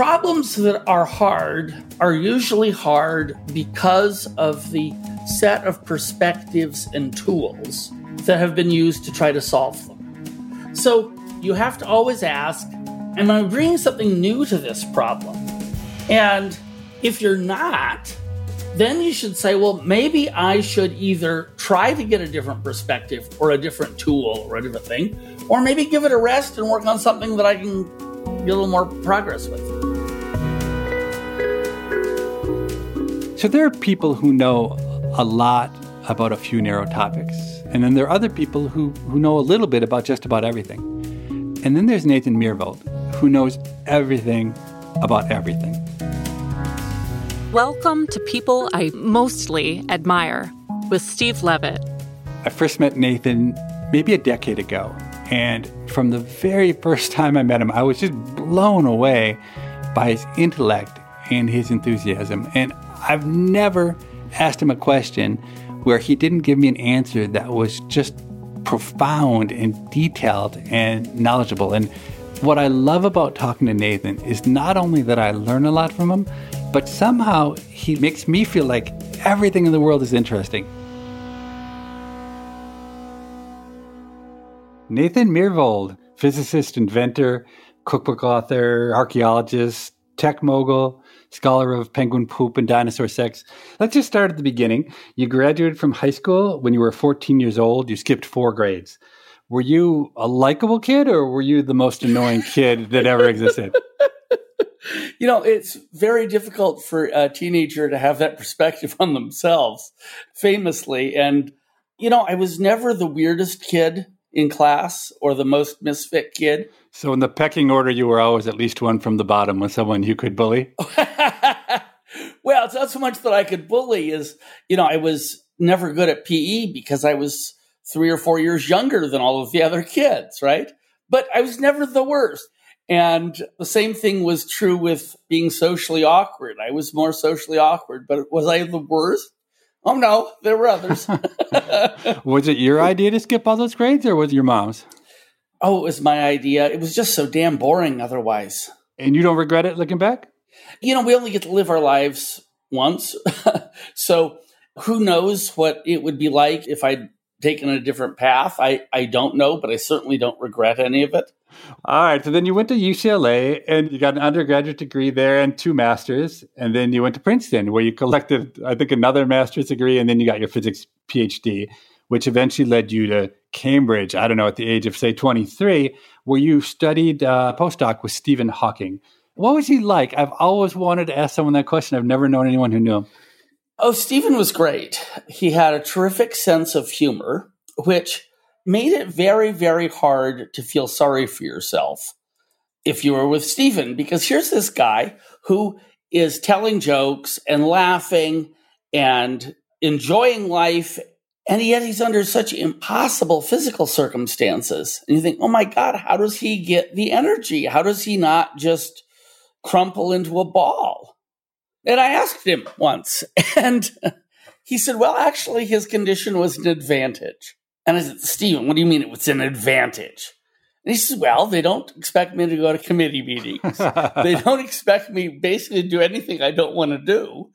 problems that are hard are usually hard because of the set of perspectives and tools that have been used to try to solve them. So you have to always ask Am I bringing something new to this problem? And if you're not, then you should say, well, maybe I should either try to get a different perspective or a different tool or a different thing, or maybe give it a rest and work on something that I can get a little more progress with. So there are people who know a lot about a few narrow topics, and then there are other people who, who know a little bit about just about everything. And then there's Nathan Myhrvold, who knows everything about everything. Welcome to People I Mostly Admire with Steve Levitt. I first met Nathan maybe a decade ago, and from the very first time I met him, I was just blown away by his intellect and his enthusiasm. And I've never asked him a question where he didn't give me an answer that was just profound and detailed and knowledgeable. And what I love about talking to Nathan is not only that I learn a lot from him, but somehow he makes me feel like everything in the world is interesting. Nathan Myhrvold, physicist, inventor, cookbook author, archaeologist, tech mogul, scholar of penguin poop and dinosaur sex. Let's just start at the beginning. You graduated from high school when you were 14 years old. You skipped four grades. Were you a likable kid or were you the most annoying kid that ever existed? you know, it's very difficult for a teenager to have that perspective on themselves, famously. And, you know, I was never the weirdest kid in class or the most misfit kid. So, in the pecking order, you were always at least one from the bottom with someone you could bully? well, it's not so much that I could bully, is, you know, I was never good at PE because I was three or four years younger than all of the other kids, right? But I was never the worst. And the same thing was true with being socially awkward. I was more socially awkward, but was I the worst? Oh no, there were others. was it your idea to skip all those grades or was it your mom's? Oh, it was my idea. It was just so damn boring otherwise. And you don't regret it looking back? You know, we only get to live our lives once. so who knows what it would be like if I'd taken a different path. I, I don't know, but I certainly don't regret any of it. All right. So then you went to UCLA and you got an undergraduate degree there and two masters. And then you went to Princeton where you collected, I think, another master's degree. And then you got your physics PhD, which eventually led you to Cambridge, I don't know, at the age of, say, 23, where you studied uh, postdoc with Stephen Hawking. What was he like? I've always wanted to ask someone that question. I've never known anyone who knew him. Oh, Stephen was great. He had a terrific sense of humor, which made it very, very hard to feel sorry for yourself if you were with Stephen, because here's this guy who is telling jokes and laughing and enjoying life. And yet he's under such impossible physical circumstances. And you think, oh my God, how does he get the energy? How does he not just crumple into a ball? And I asked him once, and he said, well, actually, his condition was an advantage. And I said, Stephen, what do you mean it was an advantage? And he says, Well, they don't expect me to go to committee meetings. they don't expect me basically to do anything I don't want to do.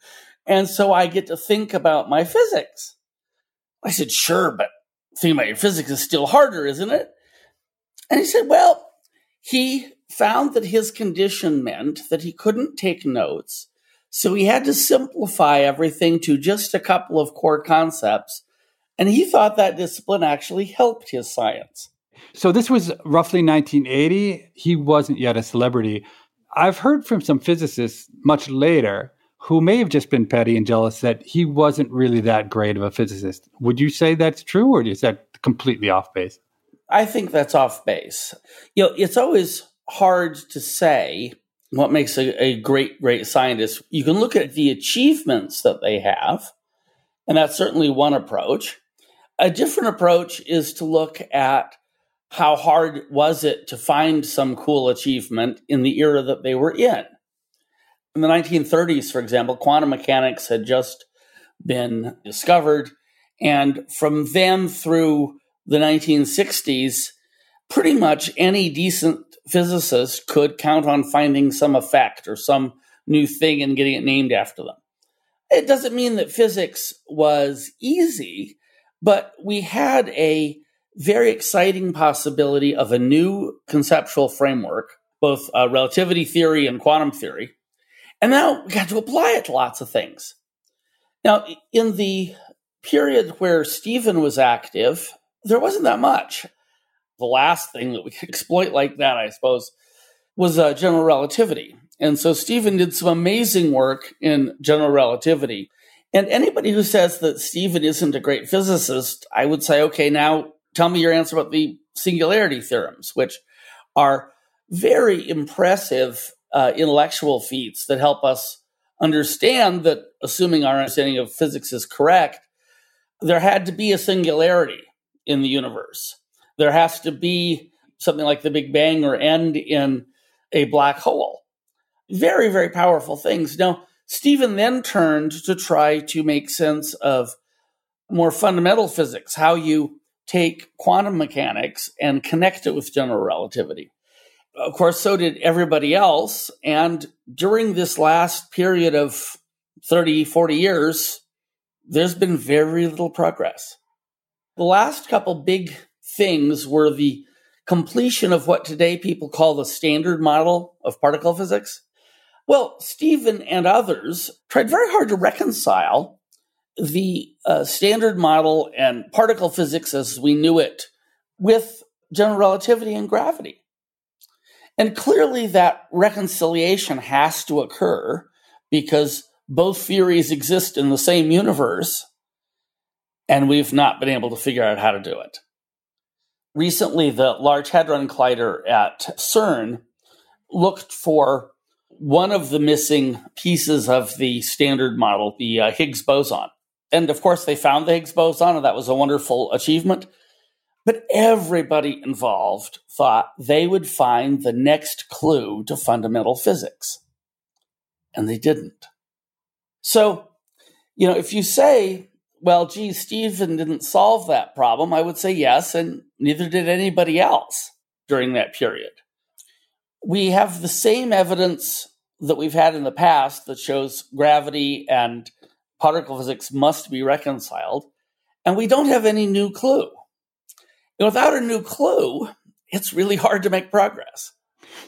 And so I get to think about my physics. I said, Sure, but thinking about your physics is still harder, isn't it? And he said, well, he found that his condition meant that he couldn't take notes. So he had to simplify everything to just a couple of core concepts. And he thought that discipline actually helped his science. So this was roughly 1980. He wasn't yet a celebrity. I've heard from some physicists much later who may have just been petty and jealous that he wasn't really that great of a physicist. Would you say that's true, or is that completely off base? I think that's off base. You know, it's always hard to say what makes a, a great, great scientist. You can look at the achievements that they have, and that's certainly one approach. A different approach is to look at how hard was it to find some cool achievement in the era that they were in in the 1930s, for example, quantum mechanics had just been discovered. And from then through the 1960s, pretty much any decent physicist could count on finding some effect or some new thing and getting it named after them. It doesn't mean that physics was easy, but we had a very exciting possibility of a new conceptual framework, both uh, relativity theory and quantum theory, and now we got to apply it to lots of things. Now, in the period where Stephen was active, there wasn't that much. The last thing that we could exploit like that, I suppose, was uh, general relativity. And so Stephen did some amazing work in general relativity. And anybody who says that Stephen isn't a great physicist, I would say, okay, now tell me your answer about the singularity theorems, which are very impressive uh, intellectual feats that help us understand that, assuming our understanding of physics is correct, there had to be a singularity in the universe. There has to be something like the Big Bang or end in a black hole. Very, very powerful things. Now, Stephen then turned to try to make sense of more fundamental physics, how you take quantum mechanics and connect it with general relativity of course, so did everybody else. And during this last period of 30, 40 years, there's been very little progress. The last couple big things were the completion of what today people call the standard model of particle physics. Well, Stephen and others tried very hard to reconcile the uh, standard model and particle physics as we knew it with general relativity and gravity. And clearly, that reconciliation has to occur because both theories exist in the same universe, and we've not been able to figure out how to do it. Recently, the Large Hadron Collider at CERN looked for one of the missing pieces of the standard model, the uh, Higgs boson. And of course, they found the Higgs boson, and that was a wonderful achievement. But everybody involved thought they would find the next clue to fundamental physics. And they didn't. So, you know, if you say, well, gee, Stephen didn't solve that problem, I would say yes, and neither did anybody else during that period. We have the same evidence that we've had in the past that shows gravity and particle physics must be reconciled, and we don't have any new clue And without a new clue, it's really hard to make progress.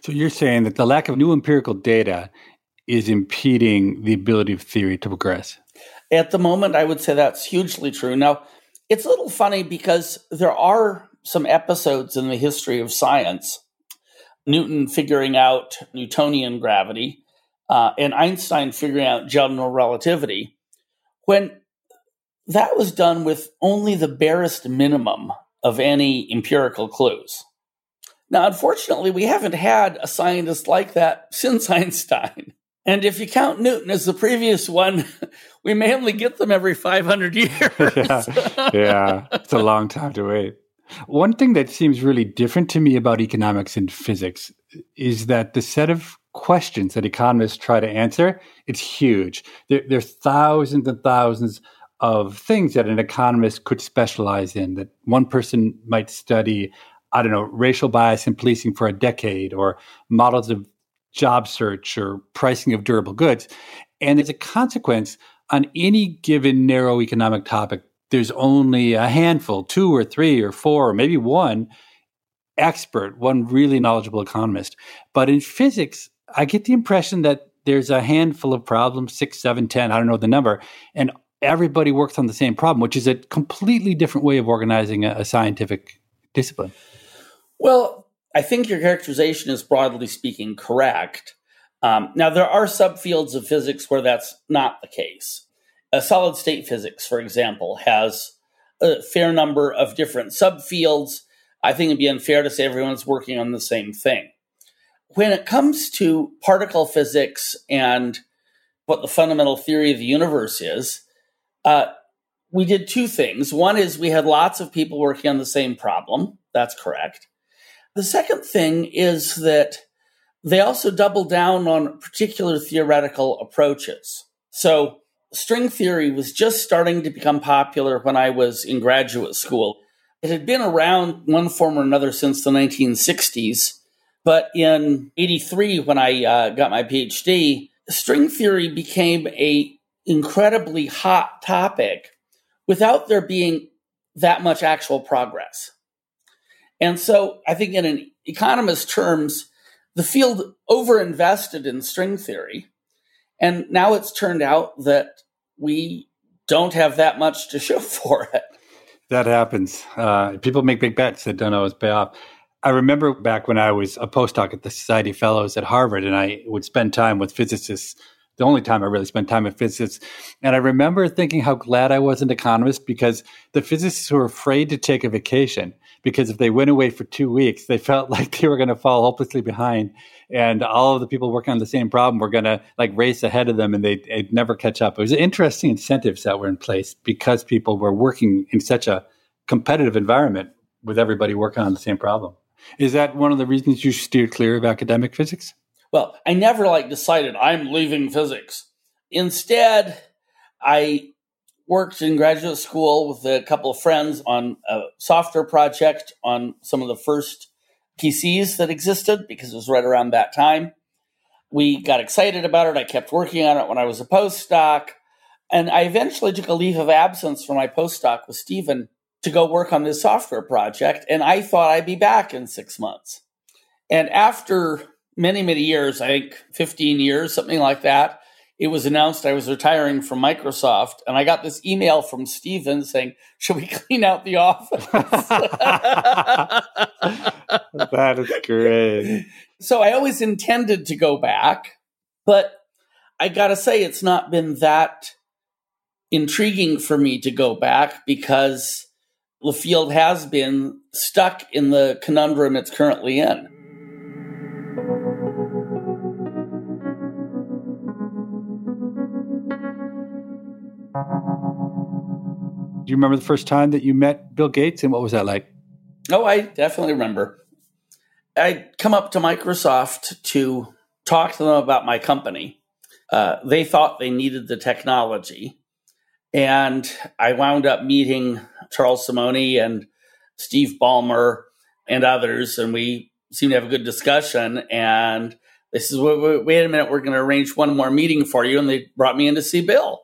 So you're saying that the lack of new empirical data is impeding the ability of theory to progress? At the moment, I would say that's hugely true. Now, it's a little funny because there are some episodes in the history of science Newton figuring out Newtonian gravity uh, and Einstein figuring out general relativity when that was done with only the barest minimum of any empirical clues. Now, unfortunately, we haven't had a scientist like that since Einstein. And if you count Newton as the previous one, we may only get them every 500 years. yeah. yeah, it's a long time to wait. One thing that seems really different to me about economics and physics is that the set of questions that economists try to answer, it's huge. There, there are thousands and thousands of things that an economist could specialize in that one person might study i don't know racial bias in policing for a decade or models of job search or pricing of durable goods and as a consequence on any given narrow economic topic there's only a handful two or three or four or maybe one expert, one really knowledgeable economist. But in physics, I get the impression that there's a handful of problems, six, seven, ten, I don't know the number, and everybody works on the same problem, which is a completely different way of organizing a, a scientific discipline. Well, I think your characterization is broadly speaking correct. Um, now, there are subfields of physics where that's not the case. A solid state physics, for example, has a fair number of different subfields. I think it'd be unfair to say everyone's working on the same thing. When it comes to particle physics and what the fundamental theory of the universe is, uh, we did two things. One is we had lots of people working on the same problem. That's correct. The second thing is that they also doubled down on particular theoretical approaches. So, string theory was just starting to become popular when I was in graduate school. It had been around one form or another since the 1960s, but in 83, when I uh, got my PhD, string theory became a incredibly hot topic without there being that much actual progress. And so I think in an economist terms, the field overinvested in string theory. And now it's turned out that we don't have that much to show for it. That happens. Uh, people make big bets that don't always pay off. I remember back when I was a postdoc at the Society Fellows at Harvard, and I would spend time with physicists the only time I really spent time with physicists. And I remember thinking how glad I was an economist because the physicists were afraid to take a vacation because if they went away for two weeks, they felt like they were going to fall hopelessly behind. And all of the people working on the same problem were going to like race ahead of them and they'd, they'd never catch up. It was interesting incentives that were in place because people were working in such a competitive environment with everybody working on the same problem. Is that one of the reasons you steered clear of academic physics? Well, I never like decided I'm leaving physics. Instead, I worked in graduate school with a couple of friends on a software project on some of the first PCs that existed because it was right around that time. We got excited about it. I kept working on it when I was a postdoc. And I eventually took a leave of absence from my postdoc with Stephen to go work on this software project. And I thought I'd be back in six months. And after many, many years, I think 15 years, something like that, it was announced I was retiring from Microsoft. And I got this email from Stephen saying, Should we clean out the office? that is great. So I always intended to go back, but I got to say, it's not been that intriguing for me to go back because the field has been stuck in the conundrum it's currently in. Do you remember the first time that you met Bill Gates and what was that like? Oh, I definitely remember. I'd come up to Microsoft to talk to them about my company. Uh, they thought they needed the technology. And I wound up meeting Charles Simonyi and Steve Ballmer and others, and we seemed to have a good discussion. And they said, wait, wait a minute, we're going to arrange one more meeting for you. And they brought me in to see Bill.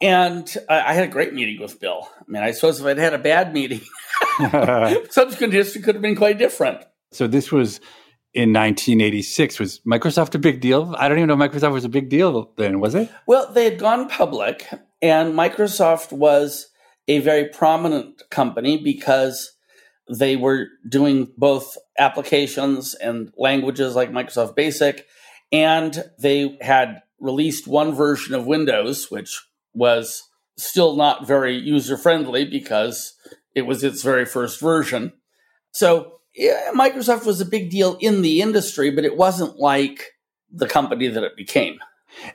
And I had a great meeting with Bill. I mean, I suppose if I'd had a bad meeting, subsequent history could have been quite different. So this was in 1986. Was Microsoft a big deal? I don't even know if Microsoft was a big deal then, was it? Well, they had gone public, and Microsoft was a very prominent company because they were doing both applications and languages like Microsoft Basic, and they had released one version of Windows, which was still not very user friendly because it was its very first version. So yeah, Microsoft was a big deal in the industry, but it wasn't like the company that it became.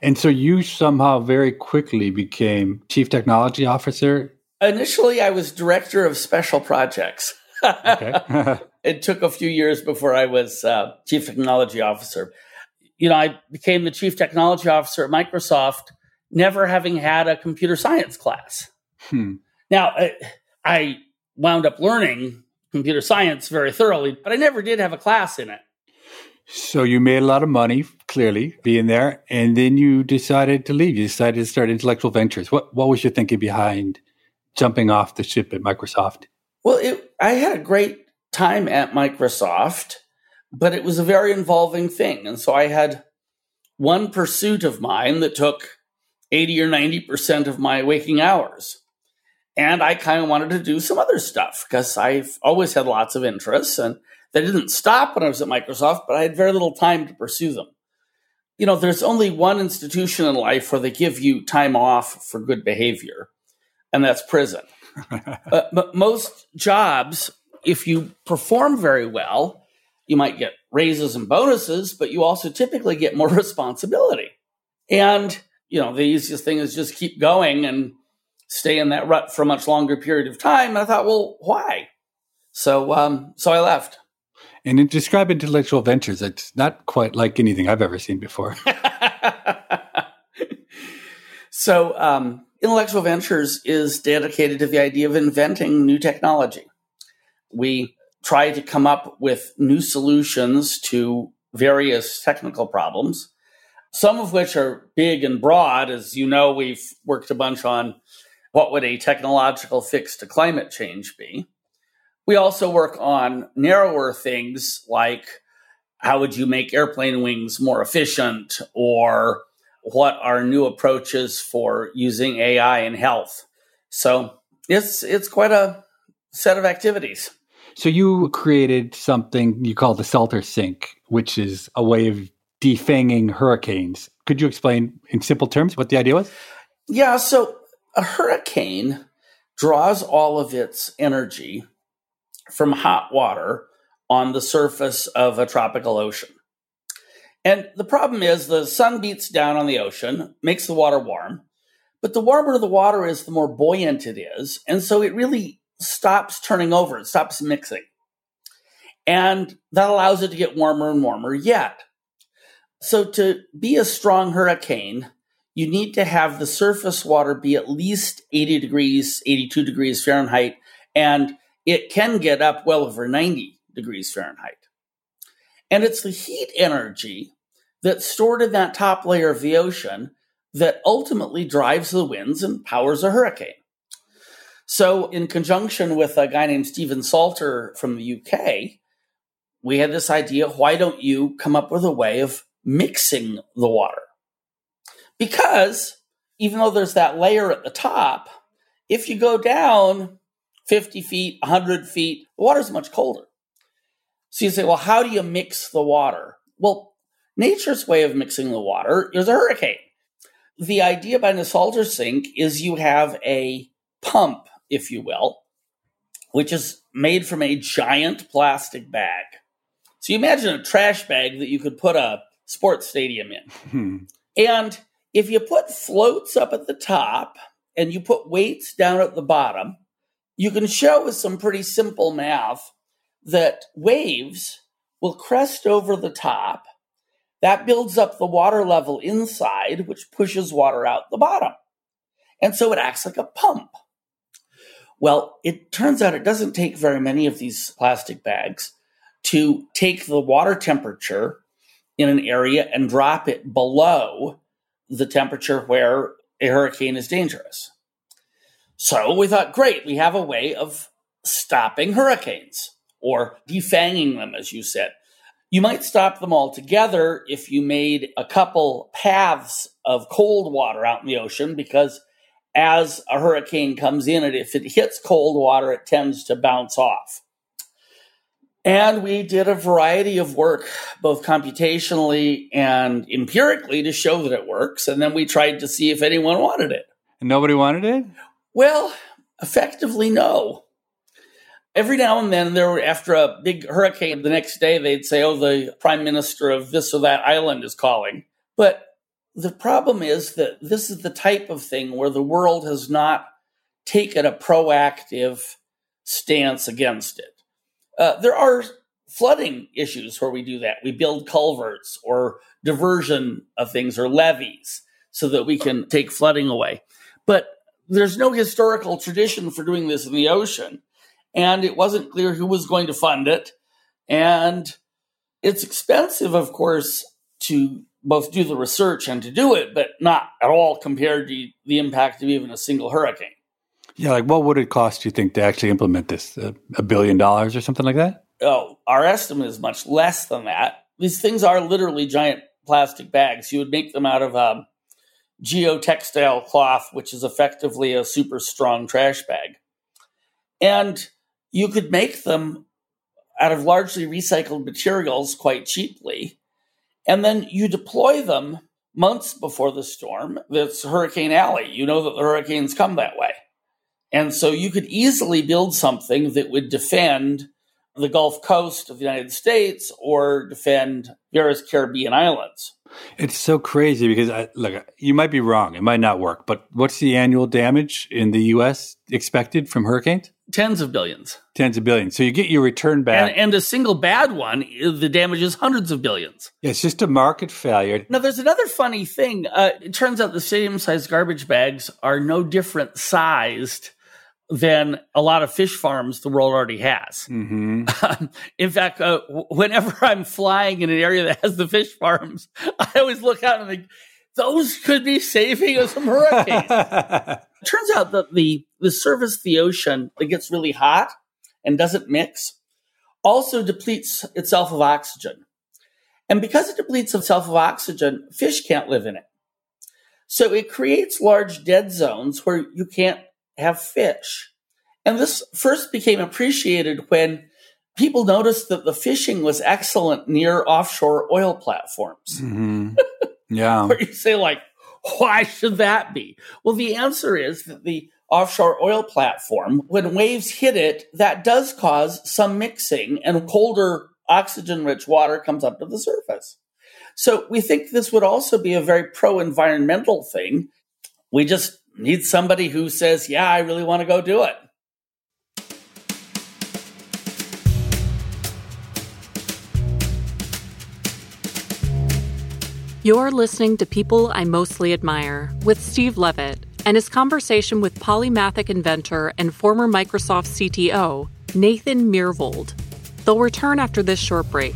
And so you somehow very quickly became chief technology officer. Initially, I was director of special projects. it took a few years before I was uh, chief technology officer. You know, I became the chief technology officer at Microsoft never having had a computer science class. Hmm. Now, I, I wound up learning computer science very thoroughly, but I never did have a class in it. So you made a lot of money, clearly, being there, and then you decided to leave. You decided to start intellectual ventures. What what was your thinking behind jumping off the ship at Microsoft? Well, it, I had a great time at Microsoft, but it was a very involving thing. And so I had one pursuit of mine that took 80 or 90% of my waking hours. And I kind of wanted to do some other stuff because I've always had lots of interests and they didn't stop when I was at Microsoft, but I had very little time to pursue them. You know, there's only one institution in life where they give you time off for good behavior, and that's prison. uh, but most jobs, if you perform very well, you might get raises and bonuses, but you also typically get more responsibility. And, you know, the easiest thing is just keep going and stay in that rut for a much longer period of time. And I thought, well, why? So, um, so I left. And in describe intellectual ventures, it's not quite like anything I've ever seen before. so, um, intellectual ventures is dedicated to the idea of inventing new technology. We try to come up with new solutions to various technical problems, some of which are big and broad. As you know, we've worked a bunch on what would a technological fix to climate change be. We also work on narrower things like how would you make airplane wings more efficient or what are new approaches for using AI in health. So it's it's quite a set of activities. So you created something you call the Salter sink, which is a way of defanging hurricanes. Could you explain in simple terms what the idea was? Yeah, so a hurricane draws all of its energy from hot water on the surface of a tropical ocean. And the problem is the sun beats down on the ocean, makes the water warm, but the warmer the water is, the more buoyant it is. And so it really stops turning over, it stops mixing. And that allows it to get warmer and warmer yet. So to be a strong hurricane, you need to have the surface water be at least 80 degrees, 82 degrees Fahrenheit, and it can get up well over 90 degrees Fahrenheit. And it's the heat energy that's stored in that top layer of the ocean that ultimately drives the winds and powers a hurricane. So, in conjunction with a guy named Stephen Salter from the UK, we had this idea why don't you come up with a way of mixing the water? Because even though there's that layer at the top, if you go down 50 feet, 100 feet, the water's much colder. So you say, well, how do you mix the water? Well, nature's way of mixing the water is a hurricane. The idea behind the Salter sink is you have a pump, if you will, which is made from a giant plastic bag. So you imagine a trash bag that you could put a sports stadium in. Hmm. And if you put floats up at the top and you put weights down at the bottom, you can show with some pretty simple math that waves will crest over the top. That builds up the water level inside, which pushes water out the bottom. And so it acts like a pump. Well, it turns out it doesn't take very many of these plastic bags to take the water temperature in an area and drop it below the temperature where a hurricane is dangerous. So we thought, great, we have a way of stopping hurricanes or defanging them, as you said. You might stop them altogether if you made a couple paths of cold water out in the ocean, because as a hurricane comes in, and if it hits cold water, it tends to bounce off. And we did a variety of work, both computationally and empirically, to show that it works. And then we tried to see if anyone wanted it. And nobody wanted it? Well, effectively, no. Every now and then, there were, after a big hurricane, the next day they'd say, "Oh, the prime minister of this or that island is calling." But the problem is that this is the type of thing where the world has not taken a proactive stance against it. Uh, there are flooding issues where we do that. We build culverts or diversion of things or levees so that we can take flooding away. But there's no historical tradition for doing this in the ocean. And it wasn't clear who was going to fund it. And it's expensive, of course, to both do the research and to do it, but not at all compared to the impact of even a single hurricane. Yeah, like what would it cost, you think, to actually implement this? A, a billion dollars or something like that? oh, our estimate is much less than that. These things are literally giant plastic bags. You would make them out of um, geotextile cloth, which is effectively a super strong trash bag. And you could make them out of largely recycled materials quite cheaply. And then you deploy them months before the storm. That's Hurricane Alley. You know that the hurricanes come that way. And so you could easily build something that would defend the Gulf Coast of the United States or defend various Caribbean islands. It's so crazy because I, look, you might be wrong. It might not work, but what's the annual damage in the U.S. expected from hurricanes? Tens of billions. Tens of billions. So you get your return back. And, and a single bad one, the damage is hundreds of billions. Yeah, it's just a market failure. Now, there's another funny thing. Uh, it turns out the same size garbage bags are no different sized than a lot of fish farms the world already has. Mm-hmm. in fact, uh, whenever I'm flying in an area that has the fish farms, I always look out and think, those could be saving us from hurricanes. Turns out that the, the surface of the ocean that gets really hot and doesn't mix also depletes itself of oxygen. And because it depletes itself of oxygen, fish can't live in it. So it creates large dead zones where you can't have fish. And this first became appreciated when people noticed that the fishing was excellent near offshore oil platforms. Mm-hmm. Yeah. Where you say, like, why should that be? Well, the answer is that the offshore oil platform, when waves hit it, that does cause some mixing and colder oxygen rich water comes up to the surface. So we think this would also be a very pro environmental thing. We just need somebody who says, yeah, I really want to go do it. You're listening to People I Mostly Admire with Steve Levitt and his conversation with polymathic inventor and former Microsoft CTO, Nathan Myhrvold. They'll return after this short break.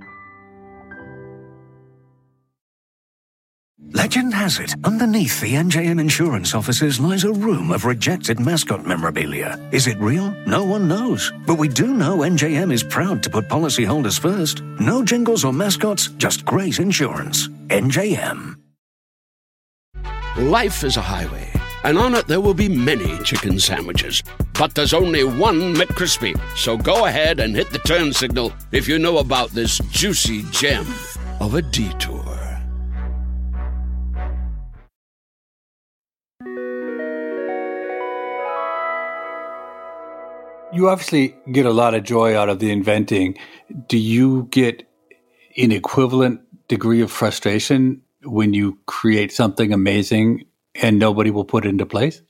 Legend has it, underneath the NJM insurance offices lies a room of rejected mascot memorabilia. Is it real? No one knows. But we do know NJM is proud to put policyholders first. No jingles or mascots, just great insurance. NJM. Life is a highway, and on it there will be many chicken sandwiches. But there's only one McCrispy. So go ahead and hit the turn signal if you know about this juicy gem of a detour. You obviously get a lot of joy out of the inventing. Do you get an equivalent degree of frustration when you create something amazing and nobody will put it into place?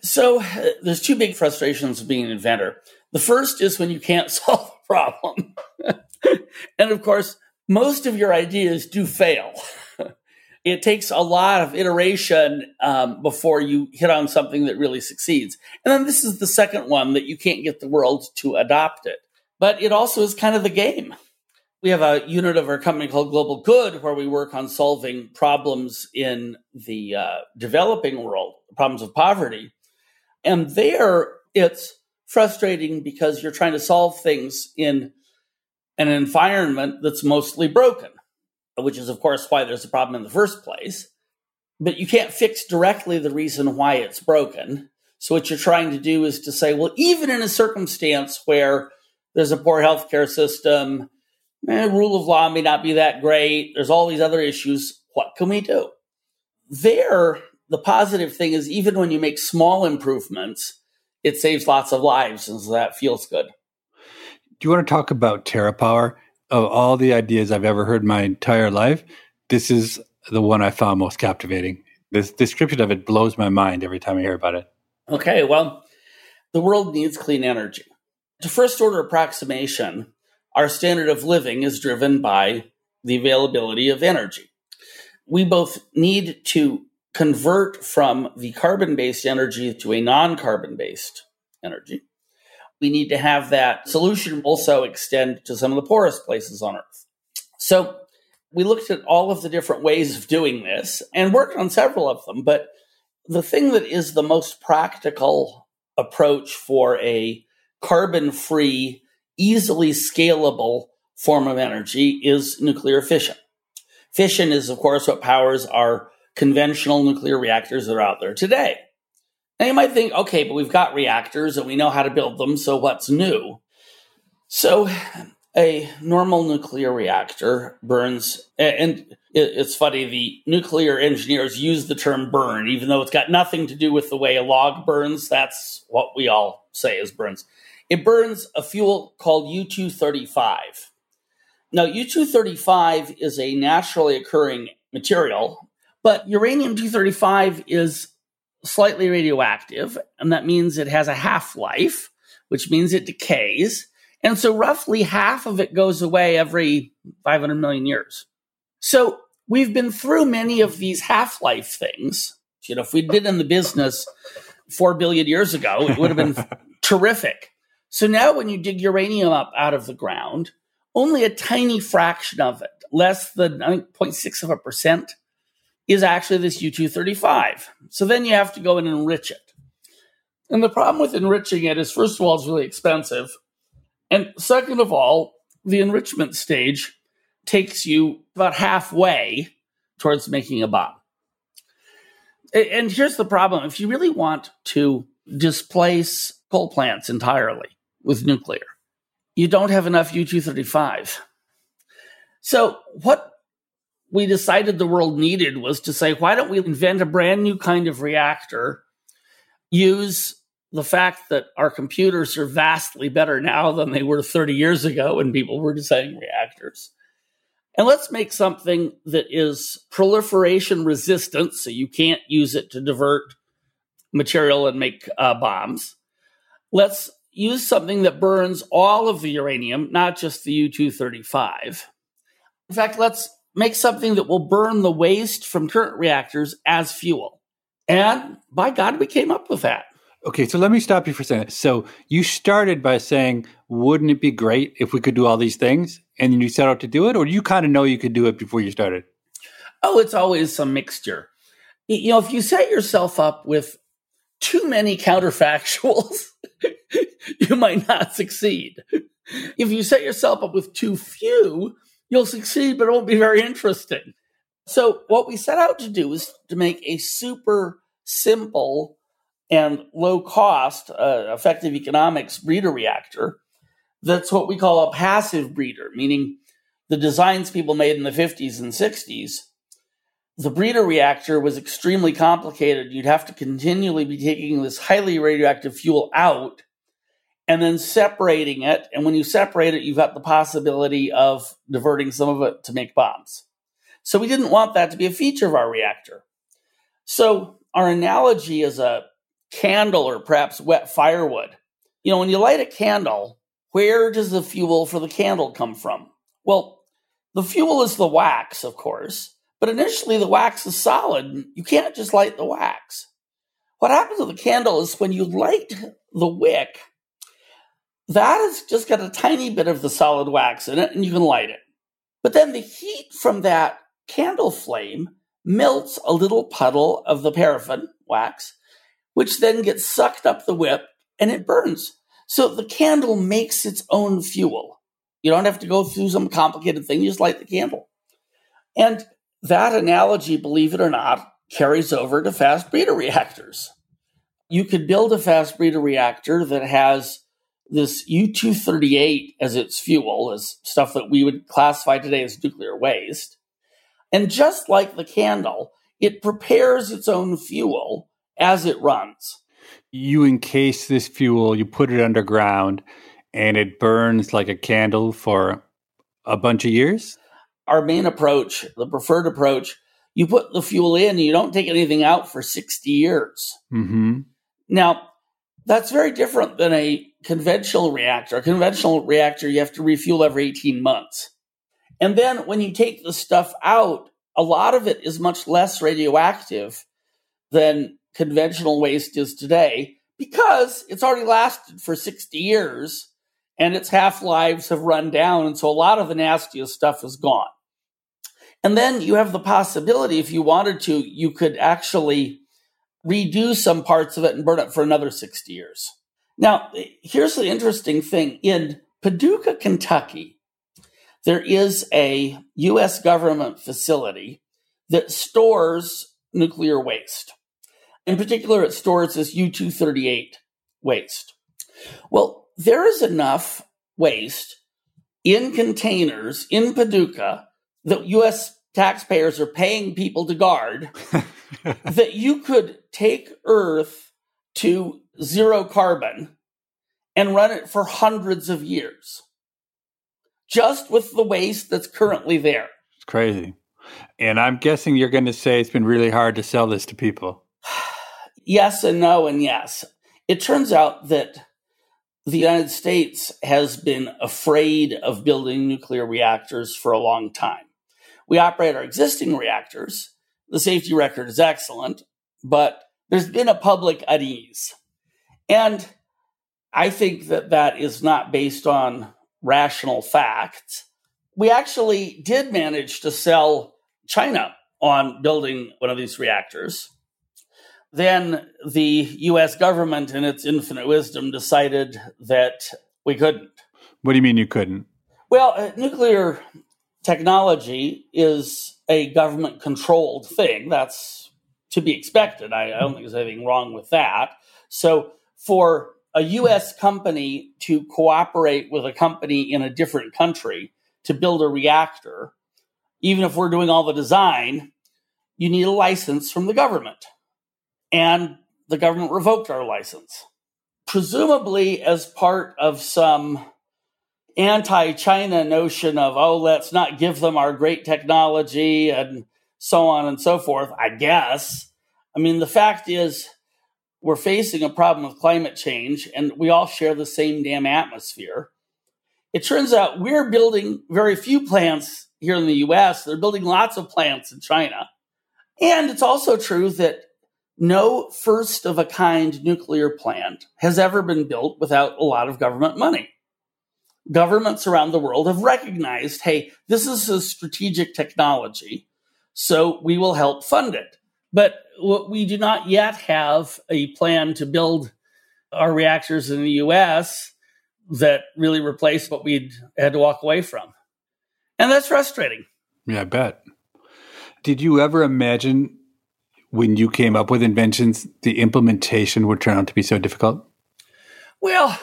So uh, there's two big frustrations of being an inventor. The first is when you can't solve a problem. and of course, most of your ideas do fail. it takes a lot of iteration um, before you hit on something that really succeeds. And then this is the second one that you can't get the world to adopt it. But it also is kind of the game. We have a unit of our company called Global Good where we work on solving problems in the uh, developing world, problems of poverty. And there it's frustrating because you're trying to solve things in an environment that's mostly broken which is, of course, why there's a problem in the first place. But you can't fix directly the reason why it's broken. So, what you're trying to do is to say, well, even in a circumstance where there's a poor healthcare system, eh, rule of law may not be that great, there's all these other issues, what can we do? There, the positive thing is even when you make small improvements, it saves lots of lives, and so that feels good. Do you want to talk about TerraPower? Of all the ideas I've ever heard my entire life, this is the one I found most captivating. This description of it blows my mind every time I hear about it. Okay, well, the world needs clean energy. To first order approximation, our standard of living is driven by the availability of energy. We both need to convert from the carbon based energy to a non carbon based energy we need to have that solution also extend to some of the poorest places on earth. So we looked at all of the different ways of doing this and worked on several of them. But the thing that is the most practical approach for a carbon free, easily scalable form of energy is nuclear fission. Fission is, of course, what powers our conventional nuclear reactors that are out there today. Now you might think, okay, but we've got reactors and we know how to build them, so what's new? So a normal nuclear reactor burns, and it's funny, the nuclear engineers use the term burn, even though it's got nothing to do with the way a log burns. That's what we all say is burns. It burns a fuel called U 235. Now, U 235 is a naturally occurring material, but uranium 235 is slightly radioactive, and that means it has a half life, which means it decays. And so roughly half of it goes away every 500 million years. So we've been through many of these half life things. You know, if we'd been in the business 4 billion years ago, it would have been terrific. So now when you dig uranium up out of the ground, only a tiny fraction of it, less than 0.6 of a percent, is actually this U235. So then you have to go and enrich it. And the problem with enriching it is, first of all, it's really expensive. And second of all, the enrichment stage takes you about halfway towards making a bomb. And here's the problem if you really want to displace coal plants entirely with nuclear, you don't have enough U 235. So, what we decided the world needed was to say, why don't we invent a brand new kind of reactor, use the fact that our computers are vastly better now than they were 30 years ago when people were designing reactors. And let's make something that is proliferation resistant, so you can't use it to divert material and make uh, bombs. Let's use something that burns all of the uranium, not just the U 235. In fact, let's make something that will burn the waste from current reactors as fuel. And by God, we came up with that. Okay, so let me stop you for a second. So you started by saying, wouldn't it be great if we could do all these things? And then you set out to do it, or do you kind of know you could do it before you started? Oh, it's always some mixture. You know, if you set yourself up with too many counterfactuals, you might not succeed. If you set yourself up with too few, you'll succeed, but it won't be very interesting. So, what we set out to do is to make a super simple and low cost, uh, effective economics breeder reactor. That's what we call a passive breeder, meaning the designs people made in the 50s and 60s. The breeder reactor was extremely complicated. You'd have to continually be taking this highly radioactive fuel out and then separating it. And when you separate it, you've got the possibility of diverting some of it to make bombs. So we didn't want that to be a feature of our reactor. So our analogy is a candle or perhaps wet firewood. You know, when you light a candle, where does the fuel for the candle come from? Well, the fuel is the wax, of course, But initially, the wax is solid. You can't just light the wax. What happens with the candle is when you light the wick, that has just got a tiny bit of the solid wax in it, and you can light it. But then the heat from that candle flame melts a little puddle of the paraffin wax, which then gets sucked up the wick and it burns. So the candle makes its own fuel. You don't have to go through some complicated thing, you just light the candle. And that analogy, believe it or not, carries over to fast breeder reactors. You could build a fast breeder reactor that has this U 238 as its fuel, is stuff that we would classify today as nuclear waste. And just like the candle, it prepares its own fuel as it runs. You encase this fuel, you put it underground, and it burns like a candle for a bunch of years? Our main approach, the preferred approach, you put the fuel in you don't take anything out for 60 years. Mm-hmm. Now, that's very different than a conventional reactor. A conventional reactor, you have to refuel every 18 months. And then when you take the stuff out, a lot of it is much less radioactive than conventional waste is today because it's already lasted for 60 years and its half lives have run down. And so a lot of the nastiest stuff is gone. And then you have the possibility, if you wanted to, you could actually redo some parts of it and burn it for another 60 years. Now, here's the interesting thing in Paducah, Kentucky, there is a U.S. government facility that stores nuclear waste. In particular, it stores this U 238 waste. Well, there is enough waste in containers in Paducah that U.S. taxpayers are paying people to guard that you could take Earth to zero carbon and run it for hundreds of years just with the waste that's currently there. It's crazy. And I'm guessing you're going to say it's been really hard to sell this to people. yes, and no, and yes. It turns out that the United States has been afraid of building nuclear reactors for a long time. We operate our existing reactors. The safety record is excellent, but there's been a public unease. And I think that that is not based on rational facts. We actually did manage to sell China on building one of these reactors. Then the US government, in its infinite wisdom, decided that we couldn't. What do you mean you couldn't? Well, uh, nuclear technology is a government controlled thing. That's to be expected. I, I, don't think there's anything wrong with that. So, for a US company to cooperate with a company in a different country to build a reactor, even if we're doing all the design, you need a license from the government. And the government revoked our license, presumably as part of some anti China notion of, oh, let's not give them our great technology and so on and so forth, I guess. I mean, the fact is, we're facing a problem with climate change and we all share the same damn atmosphere. It turns out we're building very few plants here in the US. They're building lots of plants in China. And it's also true that no first of a kind nuclear plant has ever been built without a lot of government money. Governments around the world have recognized hey, this is a strategic technology, so we will help fund it. But we do not yet have a plan to build our reactors in the US that really replace what we had to walk away from. And that's frustrating. Yeah, I bet. Did you ever imagine when you came up with inventions, the implementation would turn out to be so difficult? Well,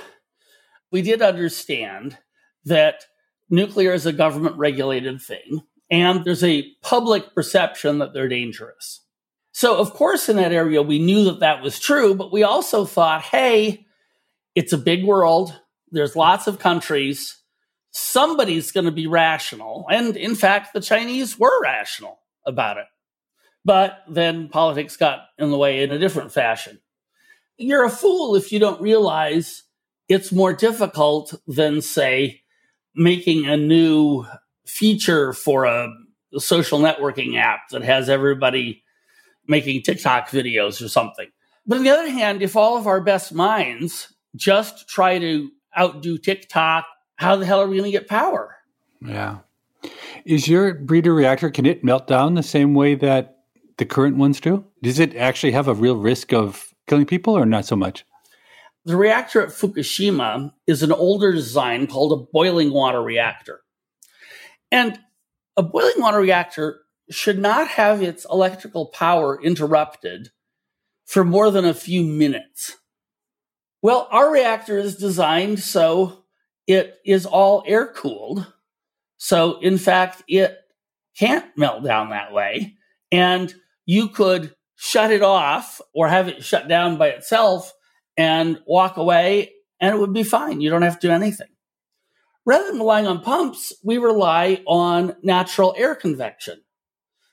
we did understand that nuclear is a government regulated thing, and there's a public perception that they're dangerous. So, of course, in that area, we knew that that was true, but we also thought, hey, it's a big world. There's lots of countries. Somebody's going to be rational. And in fact, the Chinese were rational about it. But then politics got in the way in a different fashion. You're a fool if you don't realize it's more difficult than, say, making a new feature for a social networking app that has everybody making TikTok videos or something. But on the other hand, if all of our best minds just try to outdo TikTok, how the hell are we going to get power? Yeah. Is your breeder reactor, can it melt down the same way that the current ones do? Does it actually have a real risk of killing people or not so much? The reactor at Fukushima is an older design called a boiling water reactor. And a boiling water reactor should not have its electrical power interrupted for more than a few minutes. Well, our reactor is designed so it is all air cooled. So, in fact, it can't melt down that way. And you could shut it off or have it shut down by itself and walk away, and it would be fine. You don't have to do anything. Rather than relying on pumps, we rely on natural air convection.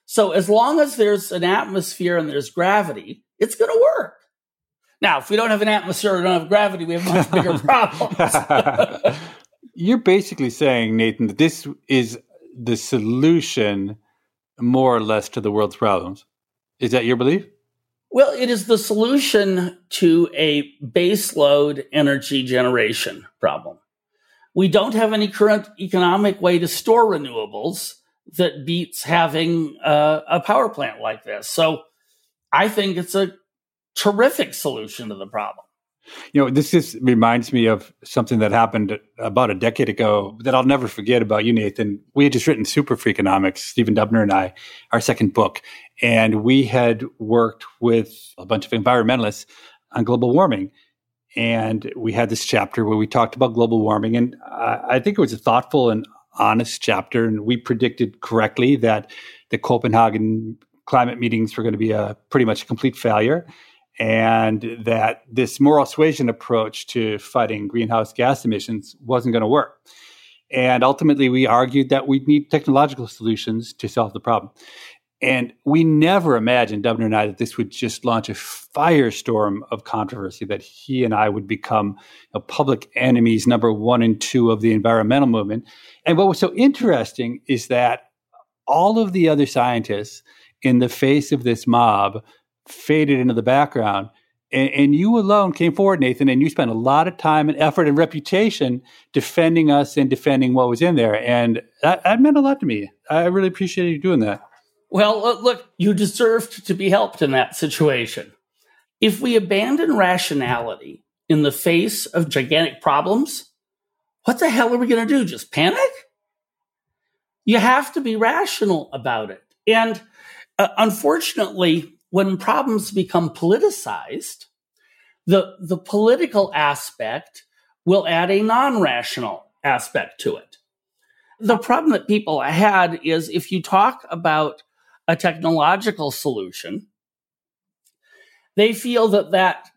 So as long as there's an atmosphere and there's gravity, it's going to work. Now, if we don't have an atmosphere or don't have gravity, we have much bigger problems. You're basically saying, Nathan, that this is the solution more or less to the world's problems. Is that your belief? Well, it is the solution to a baseload energy generation problem. We don't have any current economic way to store renewables that beats having a, power plant like this. So I think it's a terrific solution to the problem. You know, this just reminds me of something that happened about a decade ago that I'll never forget about you, Nathan. We had just written SuperFreakonomics, Stephen Dubner and I, our second book, and we had worked with a bunch of environmentalists on global warming. And we had this chapter where we talked about global warming, and I think it was a thoughtful and honest chapter. And we predicted correctly that the Copenhagen climate meetings were going to be a pretty much complete failure and that this moral suasion approach to fighting greenhouse gas emissions wasn't going to work. And ultimately, we argued that we need technological solutions to solve the problem. And we never imagined, Dubner and I, that this would just launch a firestorm of controversy, that he and I would become you know, public enemies number one and two of the environmental movement. And what was so interesting is that all of the other scientists, in the face of this mob, faded into the background. And, and, you alone came forward, Nathan, and you spent a lot of time and effort and reputation defending us and defending what was in there. And that, that meant a lot to me. I really appreciate you doing that. Well, look, you deserved to be helped in that situation. If we abandon rationality in the face of gigantic problems, what the hell are we going to do? Just panic? You have to be rational about it. And uh, unfortunately, when problems become politicized, the, the political aspect will add a non rational aspect to it. The problem that people had is if you talk about a technological solution, they feel that that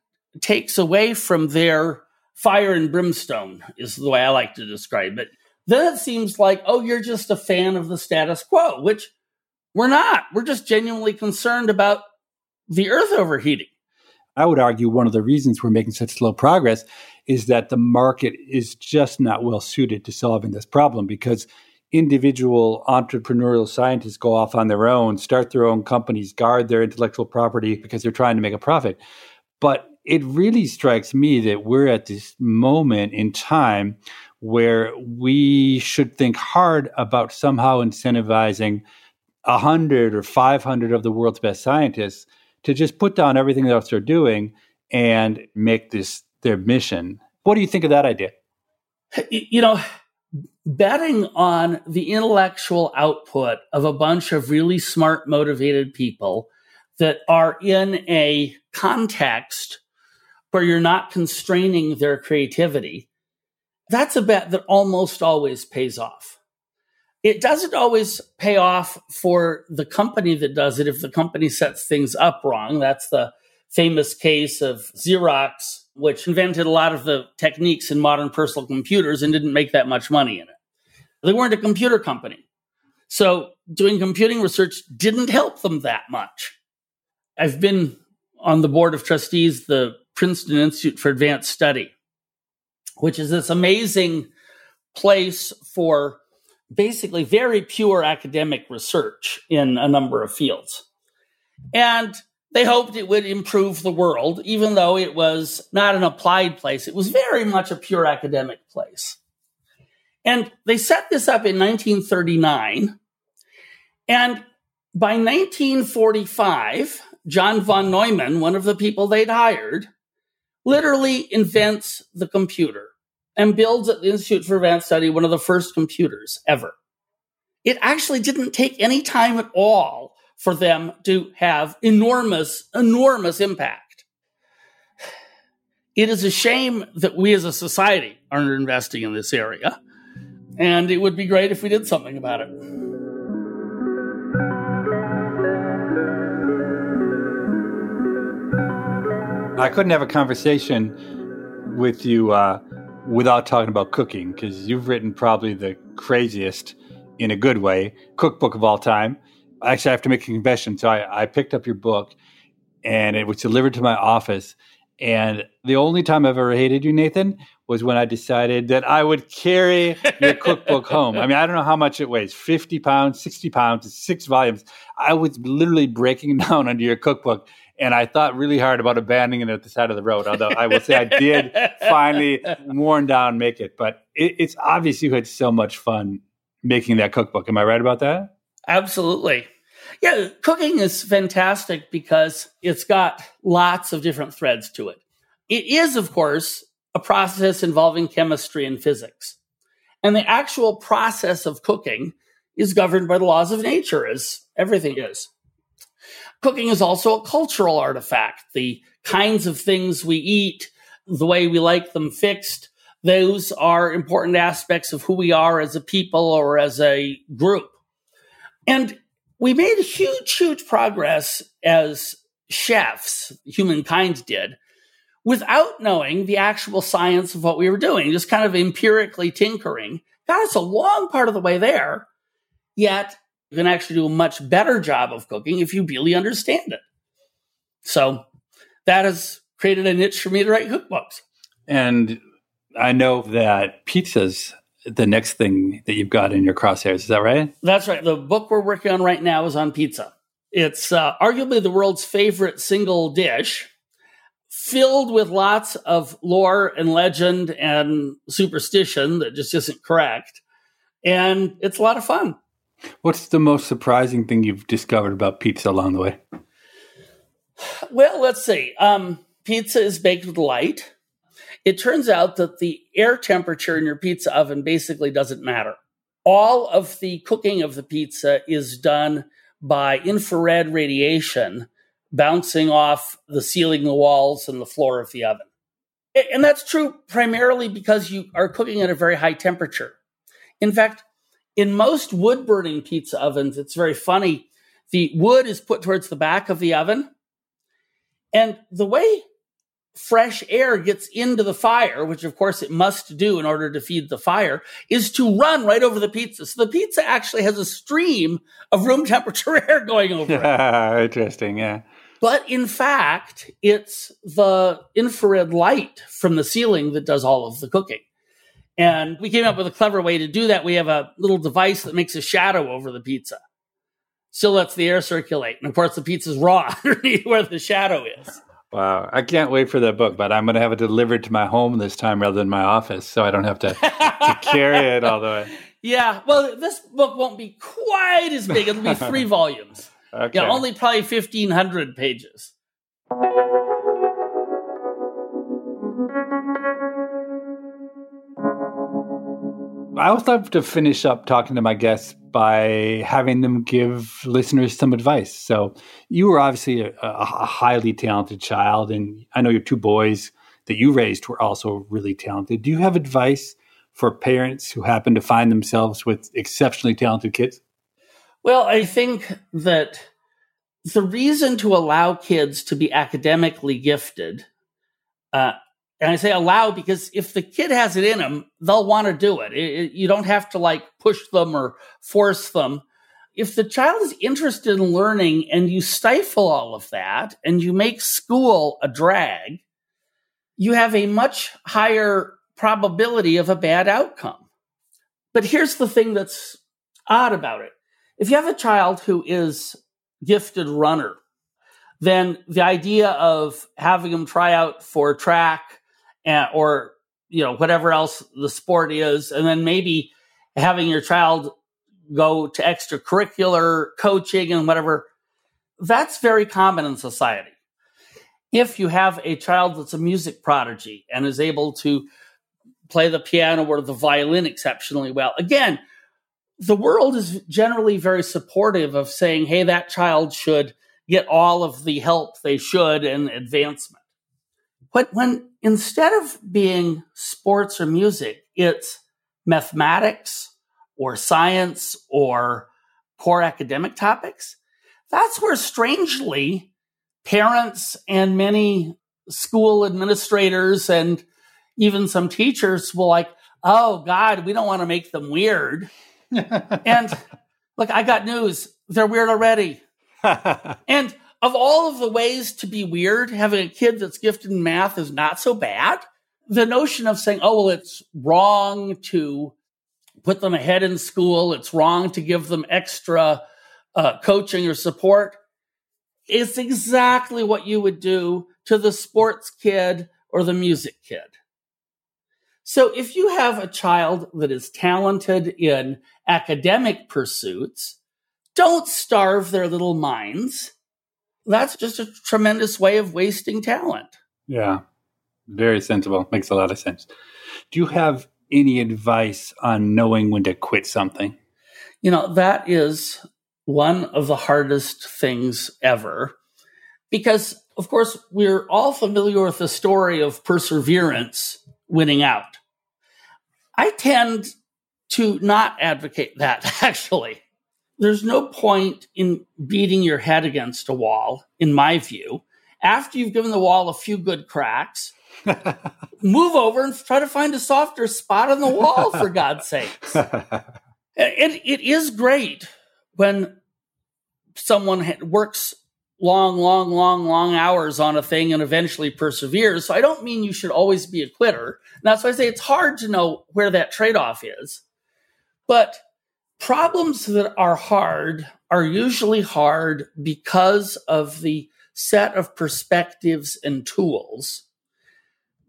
takes away from their fire and brimstone, is the way I like to describe it. Then it seems like, oh, you're just a fan of the status quo, which we're not. We're just genuinely concerned about the earth overheating. I would argue one of the reasons we're making such slow progress is that the market is just not well suited to solving this problem because individual entrepreneurial scientists go off on their own, start their own companies, guard their intellectual property because they're trying to make a profit. But it really strikes me that we're at this moment in time where we should think hard about somehow incentivizing 100 or 500 of the world's best scientists to just put down everything else they're doing and make this their mission. What do you think of that idea? You know, betting on the intellectual output of a bunch of really smart, motivated people that are in a context where you're not constraining their creativity, that's a bet that almost always pays off. It doesn't always pay off for the company that does it if the company sets things up wrong. That's the famous case of Xerox, which invented a lot of the techniques in modern personal computers and didn't make that much money in it. They weren't a computer company. So doing computing research didn't help them that much. I've been on the board of trustees, the Princeton Institute for Advanced Study, which is this amazing place for basically very pure academic research in a number of fields. And they hoped it would improve the world, even though it was not an applied place. It was very much a pure academic place. And they set this up in 1939. And by 1945, John von Neumann, one of the people they'd hired, literally invents the computer and builds at the Institute for Advanced Study one of the first computers ever. It actually didn't take any time at all for them to have enormous, enormous impact. It is a shame that we as a society aren't investing in this area. And it would be great if we did something about it. I couldn't have a conversation with you uh, without talking about cooking because you've written probably the craziest, in a good way, cookbook of all time. Actually, I have to make a confession. So I, I picked up your book and it was delivered to my office. And the only time I've ever hated you, Nathan, was when I decided that I would carry your cookbook home. I mean, I don't know how much it weighs 50 pounds, 60 pounds, six volumes. I was literally breaking down under your cookbook and I thought really hard about abandoning it at the side of the road. Although I will say I did finally, worn down, make it. But it, it's obvious you had so much fun making that cookbook. Am I right about that? Absolutely. Yeah, cooking is fantastic because it's got lots of different threads to it. It is, of course, a process involving chemistry and physics. And the actual process of cooking is governed by the laws of nature, as everything is. Cooking is also a cultural artifact. The kinds of things we eat, the way we like them fixed, those are important aspects of who we are as a people or as a group. And we made huge, huge progress as chefs, humankind did, without knowing the actual science of what we were doing, just kind of empirically tinkering. Got us a long part of the way there. Yet you can actually do a much better job of cooking if you really understand it. So that has created a niche for me to write cookbooks. And I know that pizza's the next thing that you've got in your crosshairs. Is that right? That's right. The book we're working on right now is on pizza. It's uh, arguably the world's favorite single dish, filled with lots of lore and legend and superstition that just isn't correct. And it's a lot of fun. What's the most surprising thing you've discovered about pizza along the way? Well, let's see. Um, pizza is baked with light. It turns out that the air temperature in your pizza oven basically doesn't matter. All of the cooking of the pizza is done by infrared radiation bouncing off the ceiling, the walls, and the floor of the oven. And that's true primarily because you are cooking at a very high temperature. In fact, in most wood burning pizza ovens, it's very funny. The wood is put towards the back of the oven. And the way fresh air gets into the fire, which of course it must do in order to feed the fire, is to run right over the pizza. So the pizza actually has a stream of room temperature air going over it. Interesting, yeah. But in fact, it's the infrared light from the ceiling that does all of the cooking. And we came up with a clever way to do that. We have a little device that makes a shadow over the pizza. Still lets the air circulate. And of course, the pizza's raw underneath where the shadow is. Wow. I can't wait for that book, but I'm going to have it delivered to my home this time rather than my office so I don't have to, to carry it all the way. Yeah. Well, this book won't be quite as big. It'll be three volumes. Okay. Yeah, only probably 1,500 pages. I always love to finish up talking to my guests by having them give listeners some advice. So, you were obviously a, a, highly talented child, and I know your two boys that you raised were also really talented. Do you have advice for parents who happen to find themselves with exceptionally talented kids? Well, I think that the reason to allow kids to be academically gifted uh, and I say allow because if the kid has it in them, they'll want to do it. It, it. You don't have to like push them or force them. If the child is interested in learning and you stifle all of that and you make school a drag, you have a much higher probability of a bad outcome. But here's the thing that's odd about it. If you have a child who is gifted runner, then the idea of having them try out for track and, or you know whatever else the sport is, and then maybe having your child go to extracurricular coaching and whatever, that's very common in society. If you have a child that's a music prodigy and is able to play the piano or the violin exceptionally well, again, the world is generally very supportive of saying, hey, that child should get all of the help they should and advancement. But when instead of being sports or music, it's mathematics or science or core academic topics, that's where strangely parents and many school administrators and even some teachers will like, oh God, we don't want to make them weird. and look, I got news. They're weird already. and of all of the ways to be weird, having a kid that's gifted in math is not so bad. The notion of saying, oh, well, it's wrong to put them ahead in school, it's wrong to give them extra uh, coaching or support, is exactly what you would do to the sports kid or the music kid. So if you have a child that is talented in academic pursuits, don't starve their little minds. That's just a tremendous way of wasting talent. Yeah, very sensible. Makes a lot of sense. Do you have any advice on knowing when to quit something? You know, that is one of the hardest things ever because, of course, we're all familiar with the story of perseverance winning out. I tend to not advocate that, actually. There's no point in beating your head against a wall, in my view. After you've given the wall a few good cracks, move over and try to find a softer spot on the wall, for God's sakes. It, it is great when someone works long, long, long, long hours on a thing and eventually perseveres. So I don't mean you should always be a quitter. And that's why I say it's hard to know where that trade off is. But problems that are hard are usually hard because of the set of perspectives and tools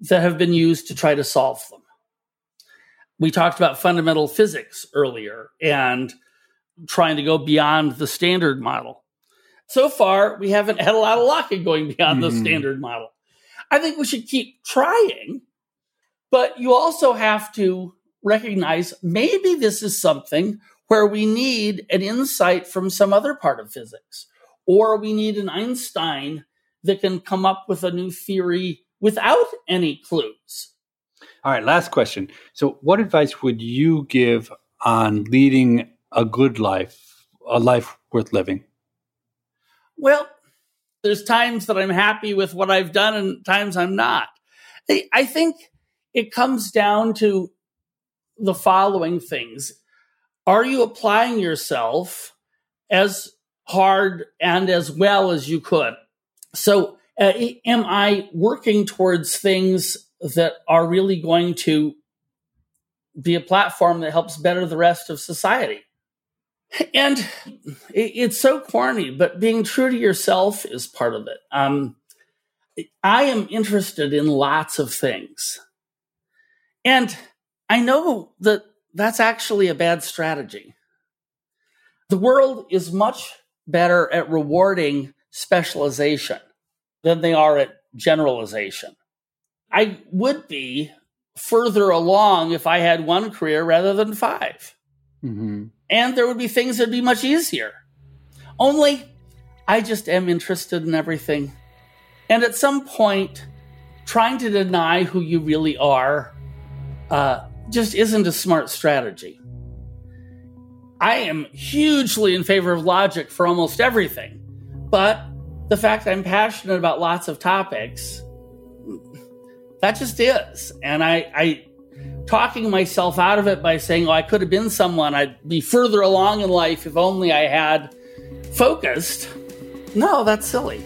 that have been used to try to solve them. We talked about fundamental physics earlier and trying to go beyond the standard model so far we haven't had a lot of luck in going beyond mm-hmm. the standard model. I think we should keep trying, but you also have to recognize maybe this is something where we need an insight from some other part of physics, or we need an Einstein that can come up with a new theory without any clues. All right, last question. So, what advice would you give on leading a good life, a life worth living? Well, there's times that I'm happy with what I've done and times I'm not. I think it comes down to the following things. Are you applying yourself as hard and as well as you could? So, uh, am I working towards things that are really going to be a platform that helps better the rest of society? And it's so corny, but being true to yourself is part of it. Um, I am interested in lots of things. And I know that that's actually a bad strategy. The world is much better at rewarding specialization than they are at generalization. I would be further along if I had one career rather than 5 mm-hmm and there would be things that'd be much easier. Only I just am interested in everything. And at some point, trying to deny who you really are uh, just isn't a smart strategy. I am hugely in favor of logic for almost everything, but the fact I'm passionate about lots of topics, that just is. And I, I talking myself out of it by saying, oh, I could have been someone, I'd be further along in life if only I had focused. No, that's silly.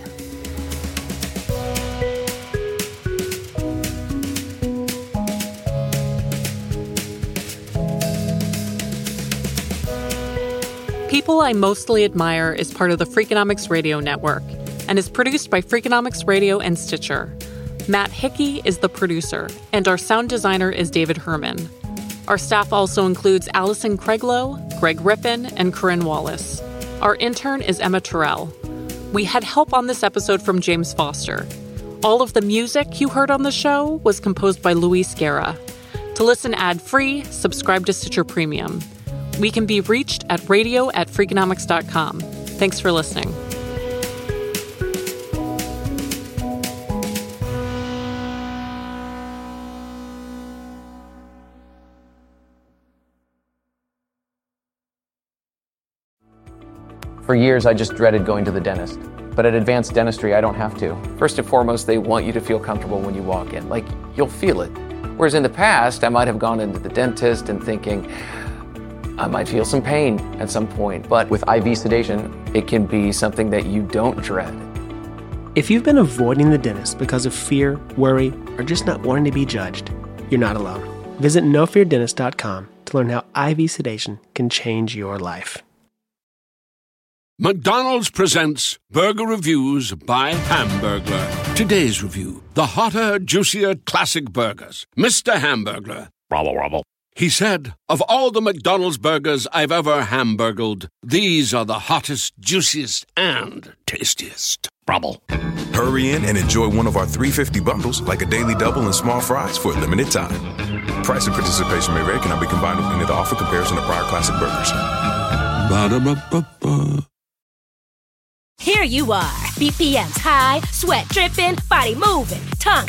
People I Mostly Admire is part of the Freakonomics Radio Network and is produced by Freakonomics Radio and Stitcher. Matt Hickey is the producer, and our sound designer is David Herman. Our staff also includes Alison Craiglow, Greg Rippin, and Corinne Wallace. Our intern is Emma Tyrrell. We had help on this episode from James Foster. All of the music you heard on the show was composed by Luis Guerra. To listen ad free, subscribe to Stitcher Premium. We can be reached at radio at freakonomics.com. Thanks for listening. For years, I just dreaded going to the dentist. But at Advanced Dentistry, I don't have to. First and foremost, they want you to feel comfortable when you walk in. Like, you'll feel it. Whereas in the past, I might have gone into the dentist and thinking, I might feel some pain at some point. But with IV sedation, it can be something that you don't dread. If you've been avoiding the dentist because of fear, worry, or just not wanting to be judged, you're not alone. Visit nofeardentist.com to learn how IV sedation can change your life. McDonald's presents Burger Reviews by Hamburglar. Today's review the hotter, juicier classic burgers. Mr. Hamburglar. Bravo, robble. He said, Of all the McDonald's burgers I've ever hamburgled, these are the hottest, juiciest, and tastiest. Brubble. Hurry in and enjoy one of our 350 bundles, like a daily double and small fries, for a limited time. Price and participation may vary, cannot be combined with any other offer comparison to prior classic burgers. Ba-da-ba-ba-ba. Here you are, BPM's high, sweat dripping, body moving, tongue